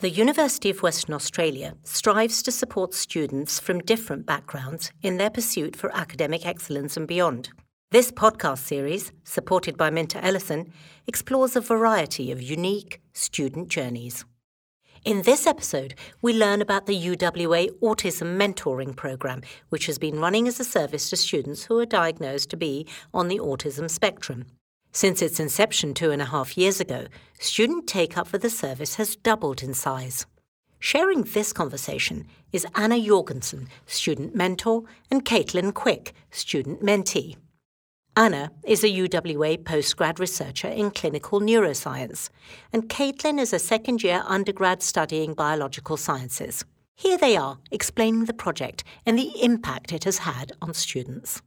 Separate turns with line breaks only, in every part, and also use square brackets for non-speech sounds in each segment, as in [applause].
The University of Western Australia strives to support students from different backgrounds in their pursuit for academic excellence and beyond. This podcast series, supported by Minter Ellison, explores a variety of unique student journeys. In this episode, we learn about the UWA Autism Mentoring Programme, which has been running as a service to students who are diagnosed to be on the autism spectrum. Since its inception two and a half years ago, student take up for the service has doubled in size. Sharing this conversation is Anna Jorgensen, student mentor, and Caitlin Quick, student mentee. Anna is a UWA postgrad researcher in clinical neuroscience, and Caitlin is a second year undergrad studying biological sciences. Here they are explaining the project and the impact it has had on students.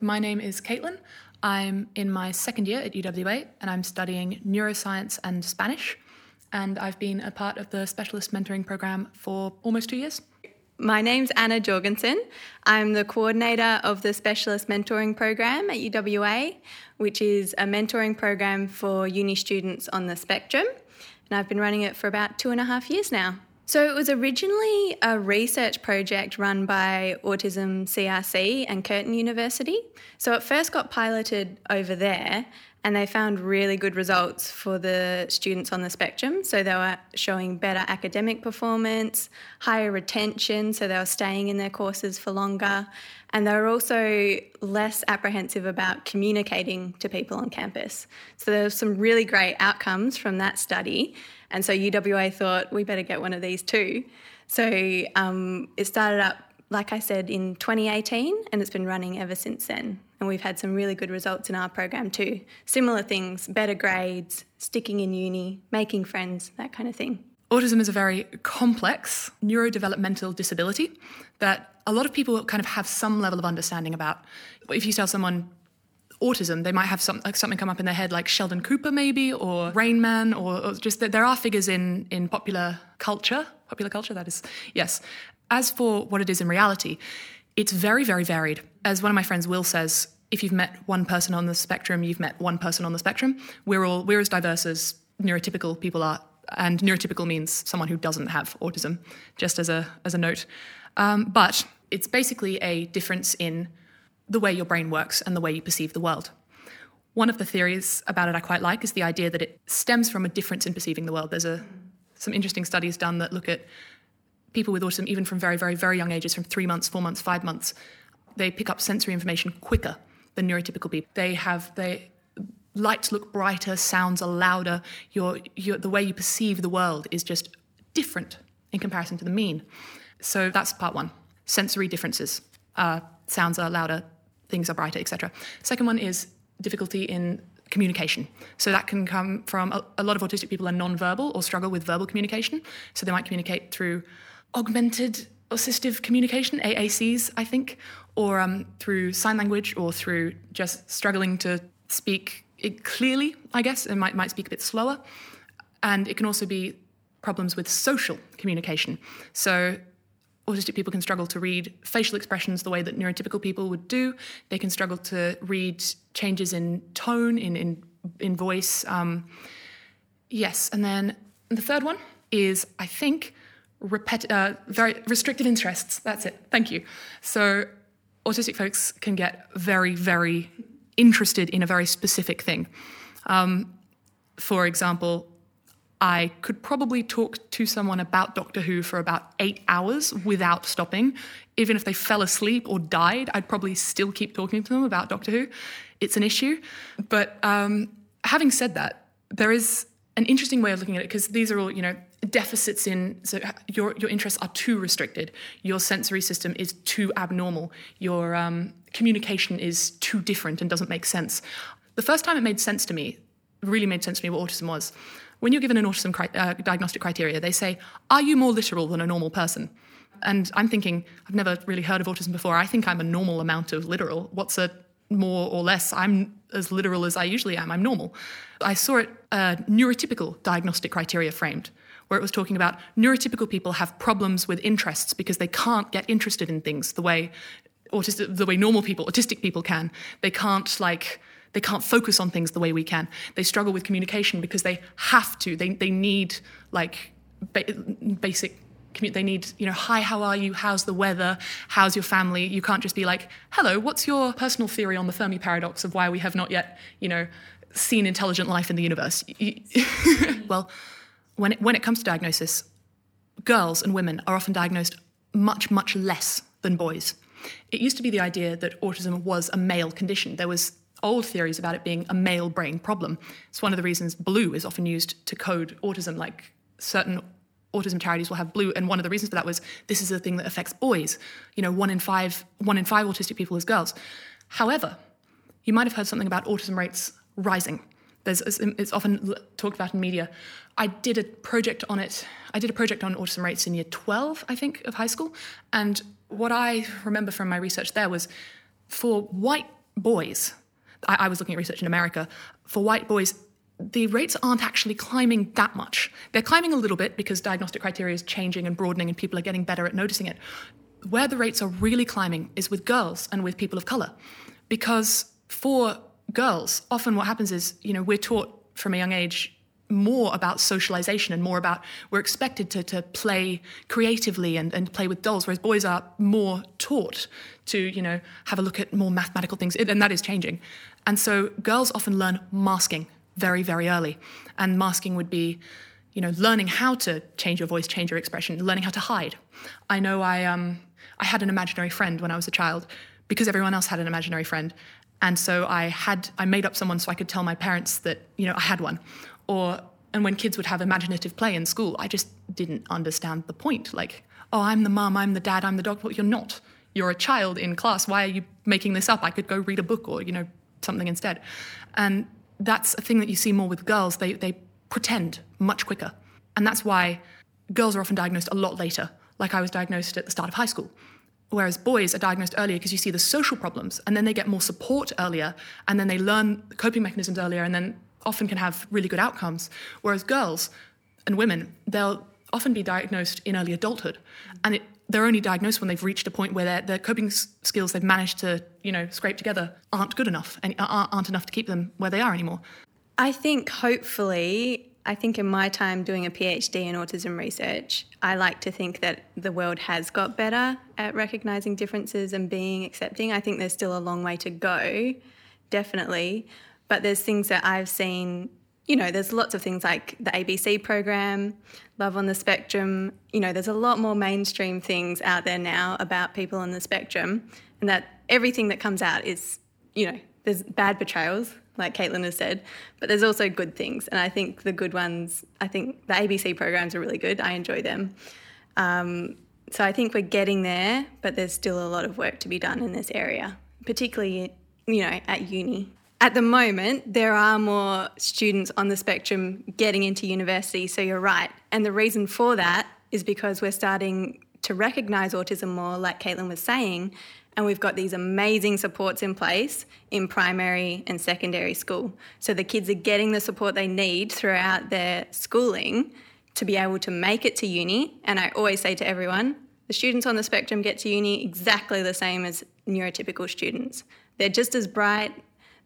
My name is Caitlin. I'm in my second year at UWA and I'm studying neuroscience and Spanish. And I've been a part of the specialist mentoring program for almost two years.
My name's Anna Jorgensen. I'm the coordinator of the Specialist Mentoring Program at UWA, which is a mentoring program for uni students on the spectrum. And I've been running it for about two and a half years now. So it was originally a research project run by Autism CRC and Curtin University. So it first got piloted over there and they found really good results for the students on the spectrum. So they were showing better academic performance, higher retention, so they were staying in their courses for longer, and they were also less apprehensive about communicating to people on campus. So there were some really great outcomes from that study. And so UWA thought we better get one of these too. So um, it started up, like I said, in 2018, and it's been running ever since then. And we've had some really good results in our program too. Similar things, better grades, sticking in uni, making friends, that kind of thing.
Autism is a very complex neurodevelopmental disability that a lot of people kind of have some level of understanding about. If you tell someone autism, they might have some, like something come up in their head like Sheldon Cooper maybe or Rain Man or, or just that there are figures in in popular culture, popular culture that is. Yes. As for what it is in reality, it's very very varied. As one of my friends Will says, if you've met one person on the spectrum, you've met one person on the spectrum. We're all we're as diverse as neurotypical people are and neurotypical means someone who doesn't have autism, just as a as a note. Um, but it's basically a difference in the way your brain works and the way you perceive the world. One of the theories about it I quite like is the idea that it stems from a difference in perceiving the world. There's a, some interesting studies done that look at people with autism, even from very, very, very young ages, from three months, four months, five months. They pick up sensory information quicker than neurotypical people. They have they lights look brighter, sounds are louder. Your, your, the way you perceive the world is just different in comparison to the mean. So that's part one. Sensory differences. Uh, sounds are louder, things are brighter, etc. Second one is difficulty in communication. So that can come from a, a, lot of autistic people are non-verbal or struggle with verbal communication. So they might communicate through augmented assistive communication, AACs, I think, or um, through sign language or through just struggling to speak clearly, I guess. It might, might speak a bit slower. And it can also be problems with social communication. So autistic people can struggle to read facial expressions the way that neurotypical people would do. They can struggle to read changes in tone, in in, in voice. Um, yes, and then the third one is, I think, repet- uh, very restricted interests. That's it. Thank you. So autistic folks can get very, very interested in a very specific thing. Um, for example, I could probably talk to someone about Doctor Who for about eight hours without stopping. Even if they fell asleep or died, I'd probably still keep talking to them about Doctor Who. It's an issue. But um, having said that, there is an interesting way of looking at it because these are all, you know, deficits in so your your interests are too restricted. Your sensory system is too abnormal. Your um, communication is too different and doesn't make sense. The first time it made sense to me, really made sense to me what autism was when you're given an autism cri- uh, diagnostic criteria, they say, Are you more literal than a normal person? And I'm thinking, I've never really heard of autism before. I think I'm a normal amount of literal. What's a more or less? I'm as literal as I usually am. I'm normal. I saw it uh, neurotypical diagnostic criteria framed, where it was talking about neurotypical people have problems with interests because they can't get interested in things the way autistic, the way normal people, autistic people can. They can't like they can't focus on things the way we can. They struggle with communication because they have to. They, they need like ba- basic they need you know hi how are you how's the weather how's your family you can't just be like hello what's your personal theory on the fermi paradox of why we have not yet you know seen intelligent life in the universe [laughs] well when it, when it comes to diagnosis girls and women are often diagnosed much much less than boys. It used to be the idea that autism was a male condition. There was old theories about it being a male brain problem. It's one of the reasons blue is often used to code autism like certain autism charities will have blue and one of the reasons for that was this is a thing that affects boys. You know one in five one in five autistic people is girls. However you might have heard something about autism rates rising there's it's often talked about in media i did a project on it i did a project on autism rates in year 12 i think of high school and what i remember from my research there was for white boys I, I was looking at research in america for white boys the rates aren't actually climbing that much. They're climbing a little bit because diagnostic criteria is changing and broadening and people are getting better at noticing it. Where the rates are really climbing is with girls and with people of color. Because for girls, often what happens is, you know, we're taught from a young age more about socialization and more about we're expected to, to play creatively and, and play with dolls, whereas boys are more taught to, you know, have a look at more mathematical things, and that is changing. And so girls often learn masking very, very early. And masking would be, you know, learning how to change your voice, change your expression, learning how to hide. I know I, um, I had an imaginary friend when I was a child because everyone else had an imaginary friend. And so I had, I made up someone so I could tell my parents that, you know, I had one. Or, and when kids would have imaginative play in school, I just didn't understand the point. Like, oh, I'm the mum, I'm the dad, I'm the dog. Well, you're not. You're a child in class. Why are you making this up? I could go read a book or, you know, something instead. And that's a thing that you see more with girls. They, they pretend much quicker. And that's why girls are often diagnosed a lot later, like I was diagnosed at the start of high school. Whereas boys are diagnosed earlier because you see the social problems and then they get more support earlier and then they learn coping mechanisms earlier and then often can have really good outcomes. Whereas girls and women, they'll often be diagnosed in early adulthood. And it, they're only diagnosed when they've reached a point where their, their coping skills they've managed to, you know, scrape together aren't good enough and uh, aren't enough to keep them where they are anymore.
I think hopefully, I think in my time doing a PhD in autism research, I like to think that the world has got better at recognizing differences and being accepting. I think there's still a long way to go, definitely. But there's things that I've seen you know, there's lots of things like the ABC program, Love on the Spectrum. You know, there's a lot more mainstream things out there now about people on the spectrum, and that everything that comes out is, you know, there's bad portrayals, like Caitlin has said, but there's also good things. And I think the good ones, I think the ABC programs are really good. I enjoy them. Um, so I think we're getting there, but there's still a lot of work to be done in this area, particularly, you know, at uni at the moment, there are more students on the spectrum getting into university, so you're right. And the reason for that is because we're starting to recognise autism more, like Caitlin was saying, and we've got these amazing supports in place in primary and secondary school. So the kids are getting the support they need throughout their schooling to be able to make it to uni. And I always say to everyone, the students on the spectrum get to uni exactly the same as neurotypical students. They're just as bright,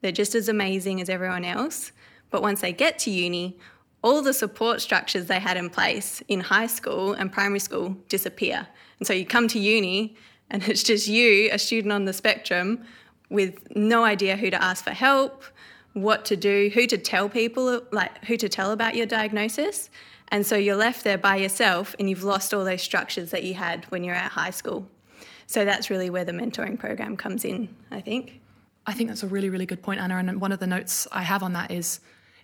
they're just as amazing as everyone else. But once they get to uni, all the support structures they had in place in high school and primary school disappear. And so you come to uni and it's just you, a student on the spectrum, with no idea who to ask for help, what to do, who to tell people, like who to tell about your diagnosis. And so you're left there by yourself and you've lost all those structures that you had when you're at high school. So that's really where the mentoring program comes in, I think.
I think that's a really, really good point, Anna. And one of the notes I have on that is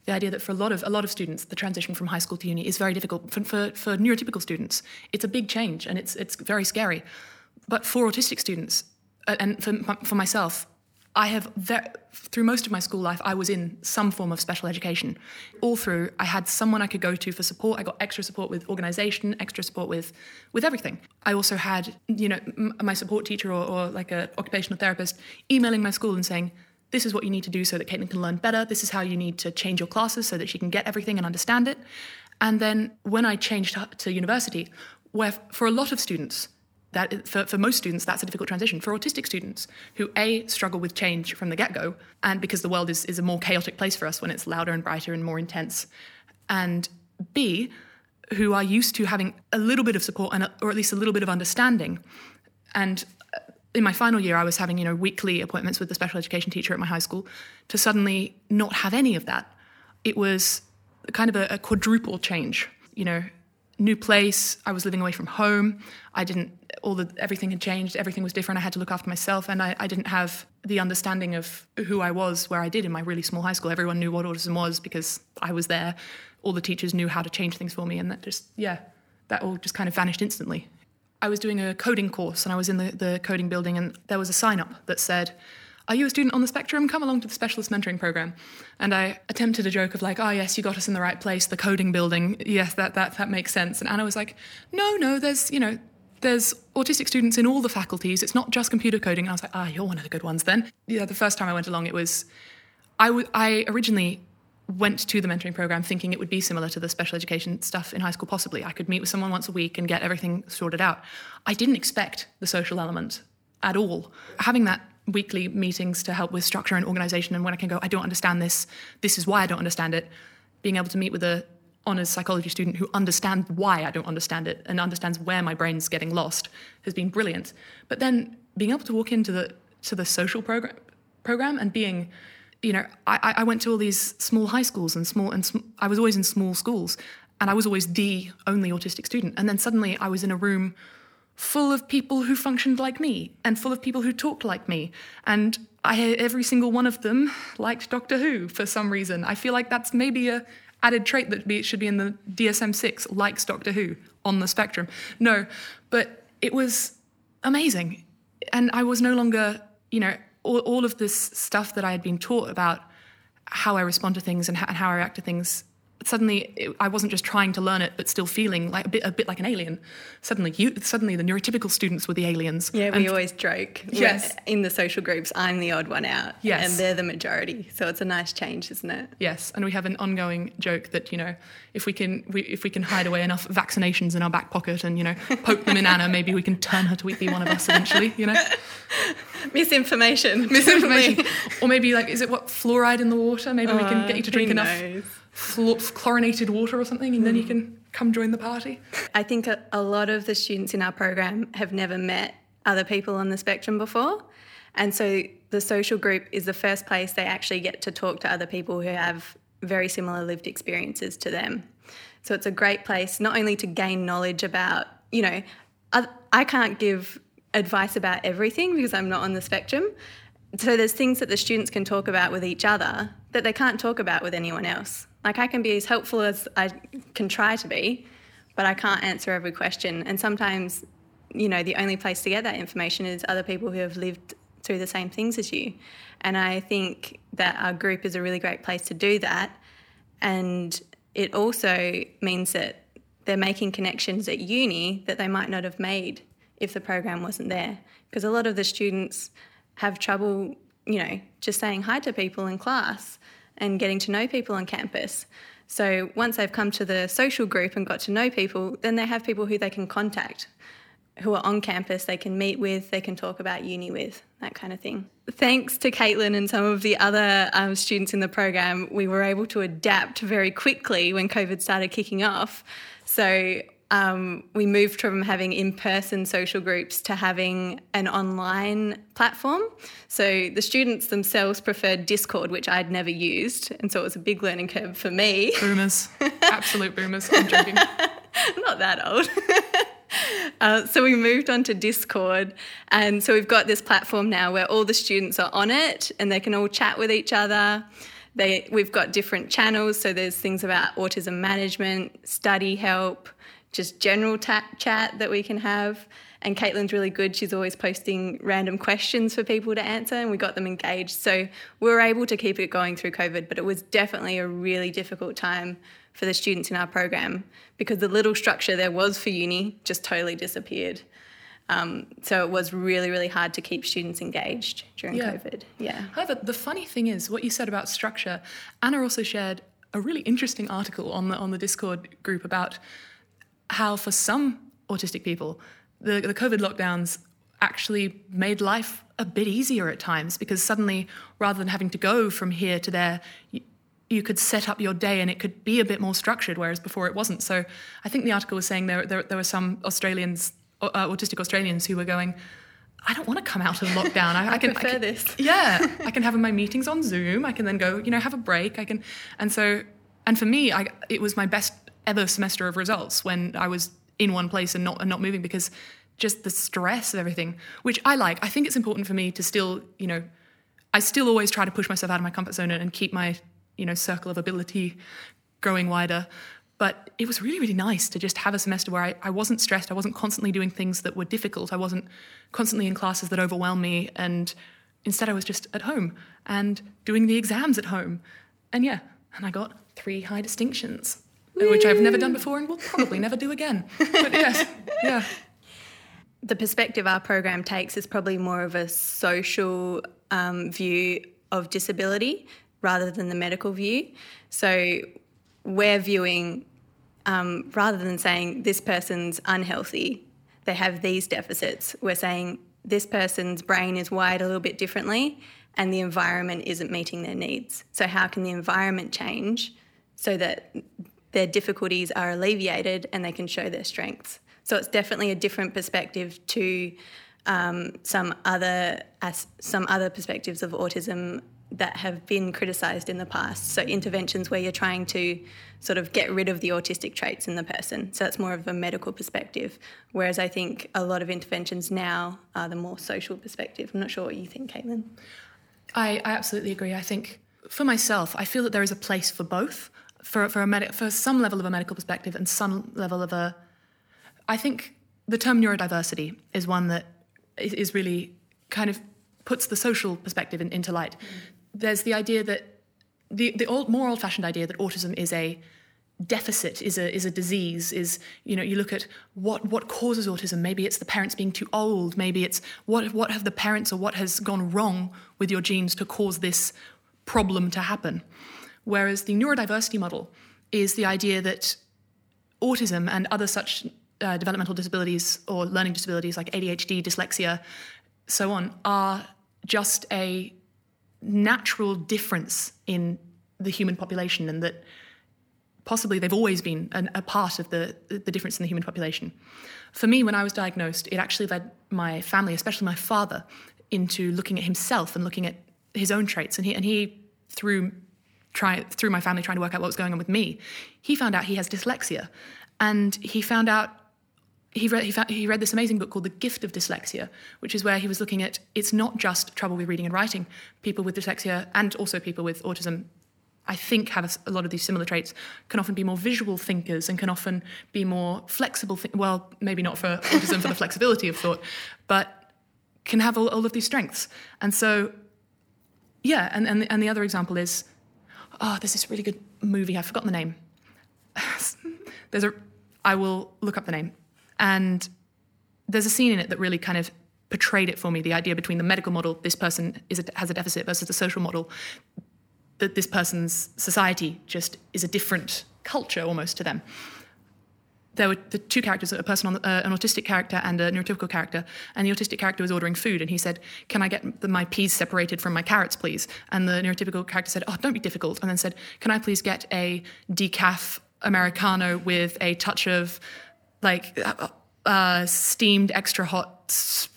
the idea that for a lot of a lot of students, the transition from high school to uni is very difficult. For, for, for neurotypical students, it's a big change and it's it's very scary. But for autistic students, uh, and for, for myself, I have, very, through most of my school life, I was in some form of special education. All through, I had someone I could go to for support. I got extra support with organisation, extra support with, with everything. I also had, you know, m- my support teacher or, or like an occupational therapist emailing my school and saying, this is what you need to do so that Caitlin can learn better. This is how you need to change your classes so that she can get everything and understand it. And then when I changed to university, where for a lot of students, that for, for most students that's a difficult transition for autistic students who a struggle with change from the get-go and because the world is, is a more chaotic place for us when it's louder and brighter and more intense and b who are used to having a little bit of support and or at least a little bit of understanding. And uh, in my final year, I was having you know weekly appointments with the special education teacher at my high school. To suddenly not have any of that, it was kind of a, a quadruple change. You know, new place. I was living away from home. I didn't. All the everything had changed. Everything was different. I had to look after myself, and I, I didn't have the understanding of who I was where I did in my really small high school. Everyone knew what autism was because I was there. All the teachers knew how to change things for me, and that just yeah, that all just kind of vanished instantly. I was doing a coding course, and I was in the, the coding building, and there was a sign up that said are you a student on the spectrum? Come along to the specialist mentoring program. And I attempted a joke of like, oh yes, you got us in the right place, the coding building. Yes, that that that makes sense. And Anna was like, no, no, there's you know, there's autistic students in all the faculties. It's not just computer coding. And I was like, ah, you're one of the good ones then. Yeah, the first time I went along, it was, I, w- I originally went to the mentoring program thinking it would be similar to the special education stuff in high school, possibly. I could meet with someone once a week and get everything sorted out. I didn't expect the social element at all. Having that weekly meetings to help with structure and organization and when I can go, I don't understand this, this is why I don't understand it. Being able to meet with a honors psychology student who understands why I don't understand it and understands where my brain's getting lost has been brilliant. But then being able to walk into the to the social program program and being you know, I, I went to all these small high schools and small, and sm- I was always in small schools, and I was always the only autistic student. And then suddenly I was in a room full of people who functioned like me and full of people who talked like me. And I, every single one of them liked Doctor Who for some reason. I feel like that's maybe a added trait that be, should be in the DSM 6 likes Doctor Who on the spectrum. No, but it was amazing. And I was no longer, you know, all, all of this stuff that I had been taught about how I respond to things and and how I react to things suddenly it, I wasn't just trying to learn it, but still feeling like a bit, a bit like an alien. Suddenly, you, suddenly the neurotypical students were the aliens.
Yeah, we and, always joke.
Yes,
in the social groups, I'm the odd one out.
Yes,
and they're the majority. So it's a nice change, isn't it?
Yes, and we have an ongoing joke that you know, if we can, we, if we can hide away enough vaccinations in our back pocket and you know, poke them in Anna, maybe we can turn her to be one of us eventually. You know, [laughs]
misinformation,
misinformation, [laughs] or maybe like, is it what fluoride in the water? Maybe uh, we can get you to drink enough chlorinated water or something, and then you hmm. can come join the party.
I think a, a lot of the students in our program have never met other people on the spectrum before. And so the social group is the first place they actually get to talk to other people who have very similar lived experiences to them. So it's a great place not only to gain knowledge about, you know, I can't give advice about everything because I'm not on the spectrum. So there's things that the students can talk about with each other that they can't talk about with anyone else. Like I can be as helpful as I can try to be, but I can't answer every question. And sometimes, you know, the only place to get that information is other people who have lived through the same things as you. And I think that our group is a really great place to do that. And it also means that they're making connections at uni that they might not have made if the program wasn't there. Because a lot of the students have trouble, you know, just saying hi to people in class and getting to know people on campus. So once they've come to the social group and got to know people, then they have people who they can contact who are on campus they can meet with, they can talk about uni with, that kind of thing. Thanks to Caitlin and some of the other um, students in the program, we were able to adapt very quickly when COVID started kicking off. So um, we moved from having in person social groups to having an online platform. So the students themselves preferred Discord, which I'd never used. And so it was a big learning curve for me.
Boomers. [laughs] Absolute boomers. I'm joking. [laughs]
Not that old. [laughs] Uh, so we moved on to Discord, and so we've got this platform now where all the students are on it, and they can all chat with each other. They, we've got different channels, so there's things about autism management, study help, just general ta- chat that we can have. And Caitlin's really good. She's always posting random questions for people to answer, and we got them engaged. So we were able to keep it going through COVID, but it was definitely a really difficult time for the students in our program because the little structure there was for uni just totally disappeared. Um, so it was really, really hard to keep students engaged during yeah. COVID. Yeah.
However, the funny thing is, what you said about structure, Anna also shared a really interesting article on the on the Discord group about how for some autistic people, the, the COVID lockdowns actually made life a bit easier at times because suddenly, rather than having to go from here to there, you, you could set up your day and it could be a bit more structured, whereas before it wasn't. So I think the article was saying there, there, there were some Australians, uh, autistic Australians, who were going, I don't want to come out of lockdown.
I, I, [laughs]
can
prefer
I can,
this.
Yeah, [laughs] I can have my meetings on Zoom. I can then go, you know, have a break. I can, and so, and for me, I, it was my best ever semester of results when I was in one place and not and not moving because just the stress of everything, which I like. I think it's important for me to still, you know, I still always try to push myself out of my comfort zone and keep my, you know, circle of ability growing wider. But it was really, really nice to just have a semester where I, I wasn't stressed. I wasn't constantly doing things that were difficult. I wasn't constantly in classes that overwhelmed me. And instead, I was just at home and doing the exams at home. And yeah, and I got three high distinctions! Which I've never done before and will probably never do again. But yes, yeah.
The perspective our program takes is probably more of a social um, view of disability rather than the medical view. So we're viewing, um, rather than saying this person's unhealthy, they have these deficits, we're saying this person's brain is wired a little bit differently and the environment isn't meeting their needs. So, how can the environment change so that their difficulties are alleviated and they can show their strengths? So, it's definitely a different perspective to um, some other as, some other perspectives of autism that have been criticised in the past. So interventions where you're trying to sort of get rid of the autistic traits in the person. So that's more of a medical perspective. Whereas I think a lot of interventions now are the more social perspective. I'm not sure what you think, Caitlin.
I, I absolutely agree. I think for myself, I feel that there is a place for both. For for a for some level of a medical perspective and some level of a, I think the term neurodiversity is one that is really kind of puts the social perspective in, into light. There's the idea that the, the old, more old-fashioned idea that autism is a deficit, is a is a disease. Is you know you look at what what causes autism. Maybe it's the parents being too old. Maybe it's what what have the parents or what has gone wrong with your genes to cause this problem to happen. Whereas the neurodiversity model is the idea that autism and other such uh, developmental disabilities or learning disabilities like ADHD, dyslexia, so on, are just a natural difference in the human population and that possibly they've always been an, a part of the, the difference in the human population. For me, when I was diagnosed, it actually led my family, especially my father, into looking at himself and looking at his own traits. And he, and he through, try, through my family trying to work out what was going on with me, he found out he has dyslexia. And he found out he read, he, found, he read this amazing book called The Gift of Dyslexia, which is where he was looking at it's not just trouble with reading and writing. People with dyslexia and also people with autism, I think, have a, lot of these similar traits, can often be more visual thinkers and can often be more flexible. Well, maybe not for autism for the flexibility of thought, but can have all, all of these strengths. And so, yeah, and, and, and the other example is oh, there's this really good movie, I've forgotten the name. [laughs] there's a, I will look up the name and there's a scene in it that really kind of portrayed it for me the idea between the medical model, this person is a, has a deficit, versus the social model, that this person's society just is a different culture almost to them. There were the two characters, a person on the, uh, an autistic character and a neurotypical character, and the autistic character was ordering food, and he said, "Can I get the, my peas separated from my carrots, please?" And the neurotypical character said, "Oh, don't be difficult," and then said, "Can I please get a decaf americano with a touch of like uh, uh, steamed extra hot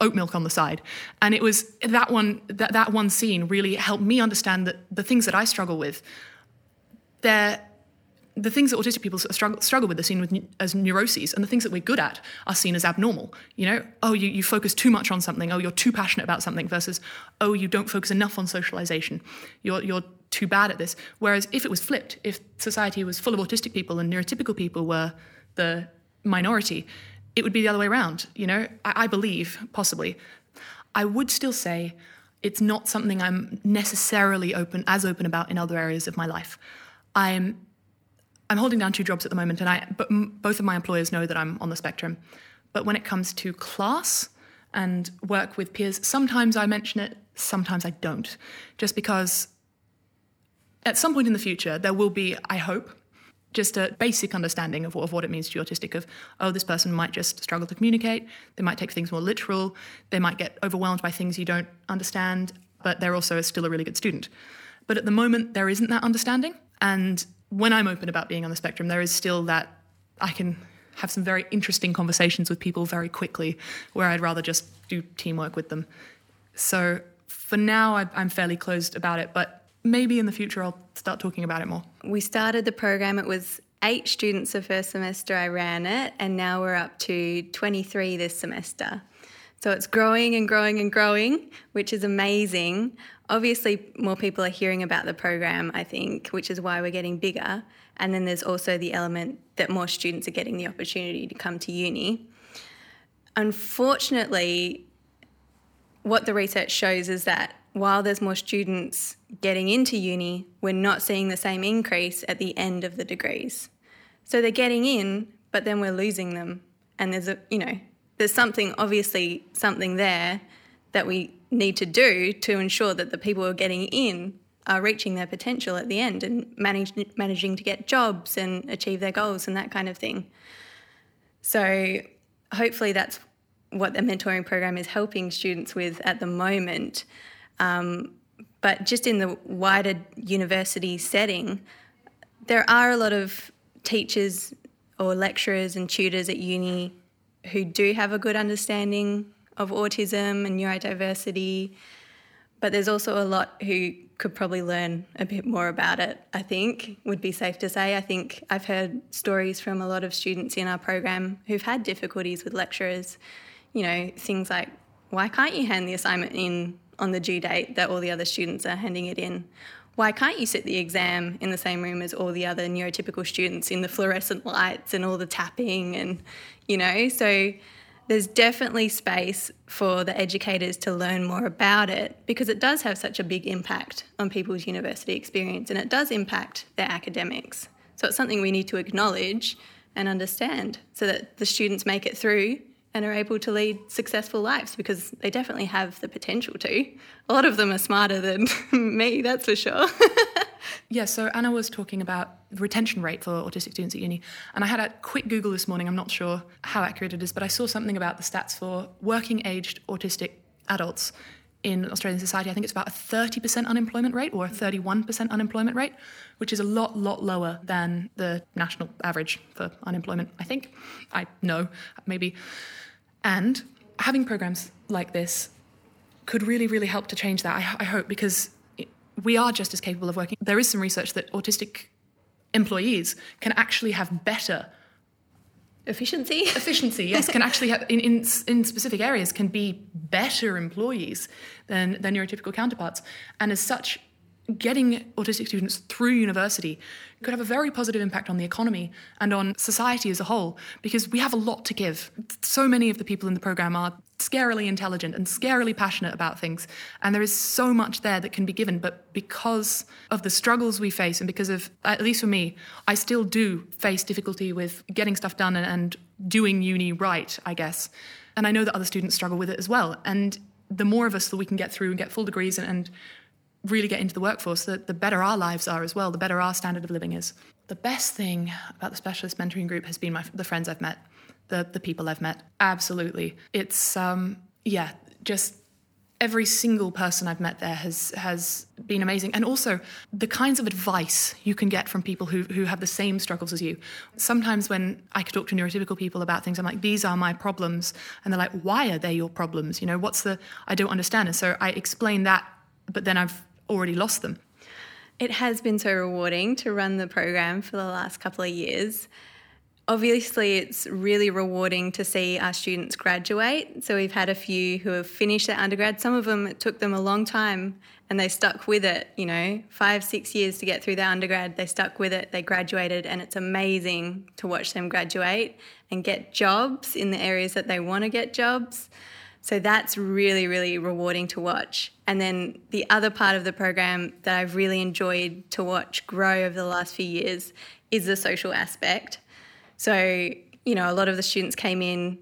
oat milk on the side and it was that one that, that one scene really helped me understand that the things that i struggle with they're the things that autistic people struggle, struggle with are seen with, as neuroses, and the things that we're good at are seen as abnormal. You know, oh, you, you focus too much on something, oh, you're too passionate about something, versus, oh, you don't focus enough on socialization, you're, you're too bad at this. Whereas if it was flipped, if society was full of autistic people and neurotypical people were the minority, it would be the other way around. You know, I, I believe possibly. I would still say it's not something I'm necessarily open as open about in other areas of my life. I'm I'm holding down two jobs at the moment, and I but m- both of my employers know that I'm on the spectrum. But when it comes to class and work with peers, sometimes I mention it, sometimes I don't, just because at some point in the future there will be, I hope, just a basic understanding of, of what it means to be autistic of oh this person might just struggle to communicate they might take things more literal they might get overwhelmed by things you don't understand but they're also still a really good student But at the moment, there isn't that understanding. And when I'm open about being on the spectrum, there is still that I can have some very interesting conversations with people very quickly where I'd rather just do teamwork with them. So for now, I'm fairly closed about it, but maybe in the future I'll start talking about it more.
We started the program, it was eight students the first semester I ran it, and now we're up to 23 this semester. So it's growing and growing and growing, which is amazing. Obviously, more people are hearing about the program, I think, which is why we're getting bigger. And then there's also the element that more students are getting the opportunity to come to uni. Unfortunately, what the research shows is that while there's more students getting into uni, we're not seeing the same increase at the end of the degrees. So they're getting in, but then we're losing them. And there's a, you know, there's something, obviously, something there that we need to do to ensure that the people who are getting in are reaching their potential at the end and manage, managing to get jobs and achieve their goals and that kind of thing. So, hopefully, that's what the mentoring program is helping students with at the moment. Um, but just in the wider university setting, there are a lot of teachers or lecturers and tutors at uni who do have a good understanding of autism and neurodiversity, but there's also a lot who could probably learn a bit more about it, I think, would be safe to say. I think I've heard stories from a lot of students in our program who've had difficulties with lecturers. You know, things like, why can't you hand the assignment in on the due date that all the other students are handing it in? Why can't you sit the exam in the same room as all the other neurotypical students in the fluorescent lights and all the tapping and, you know? So there's definitely space for the educators to learn more about it because it does have such a big impact on people's university experience and it does impact their academics. So it's something we need to acknowledge and understand so that the students make it through and are able to lead successful lives because they definitely have the potential to. A lot of them are smarter than [laughs] me, that's for sure. [laughs]
Yeah, so Anna was talking about the retention rate for autistic students at uni. And I had a quick Google this morning. I'm not sure how accurate it is, but I saw something about the stats for working aged autistic adults in Australian society. I think it's about a 30% unemployment rate or a 31% unemployment rate, which is a lot, lot lower than the national average for unemployment, I think. I know, maybe. And having programs like this could really, really help to change that, I, I hope, because we are just as capable of working. There is some research that autistic employees can actually have better
efficiency. [laughs]
efficiency, yes, can actually have in, in, in specific areas can be better employees than their neurotypical counterparts, and as such, getting autistic students through university could have a very positive impact on the economy and on society as a whole because we have a lot to give. So many of the people in the program are scarily intelligent and scarily passionate about things, and there is so much there that can be given. But because of the struggles we face, and because of, at least for me, I still do face difficulty with getting stuff done and, and doing uni right, I guess. And I know that other students struggle with it as well. And the more of us that we can get through and get full degrees and, and really get into the workforce, the, the better our lives are as well, the better our standard of living is. The best thing about the specialist mentoring group has been my, the friends I've met, the, the people I've met. Absolutely. It's, um, yeah, just every single person I've met there has has been amazing. And also the kinds of advice you can get from people who, who have the same struggles as you. Sometimes when I could talk to neurotypical people about things, I'm like, these are my problems. And they're like, why are they your problems? You know, what's the I don't understand. And so I explain that, but then I've already lost them.
It has been so rewarding to run the program for the last couple of years. Obviously, it's really rewarding to see our students graduate. So, we've had a few who have finished their undergrad. Some of them, it took them a long time and they stuck with it, you know, five, six years to get through their undergrad. They stuck with it, they graduated, and it's amazing to watch them graduate and get jobs in the areas that they want to get jobs. So that's really, really rewarding to watch. And then the other part of the program that I've really enjoyed to watch grow over the last few years is the social aspect. So, you know, a lot of the students came in,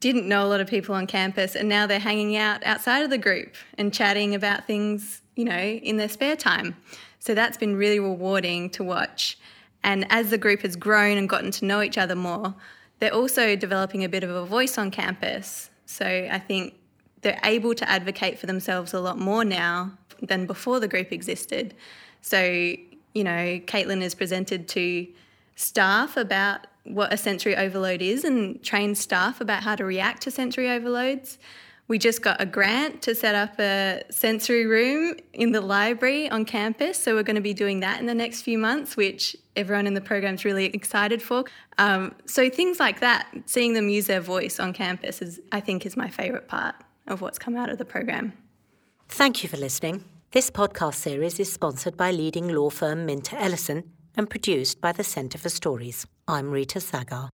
didn't know a lot of people on campus, and now they're hanging out outside of the group and chatting about things, you know, in their spare time. So that's been really rewarding to watch. And as the group has grown and gotten to know each other more, they're also developing a bit of a voice on campus. So I think they're able to advocate for themselves a lot more now than before the group existed. So, you know, Caitlin is presented to staff about what a sensory overload is and train staff about how to react to sensory overloads. We just got a grant to set up a sensory room in the library on campus. So we're going to be doing that in the next few months, which everyone in the program is really excited for. Um, so things like that, seeing them use their voice on campus is, I think, is my favourite part of what's come out of the program.
Thank you for listening. This podcast series is sponsored by leading law firm Minter Ellison and produced by the Centre for Stories. I'm Rita Sagar.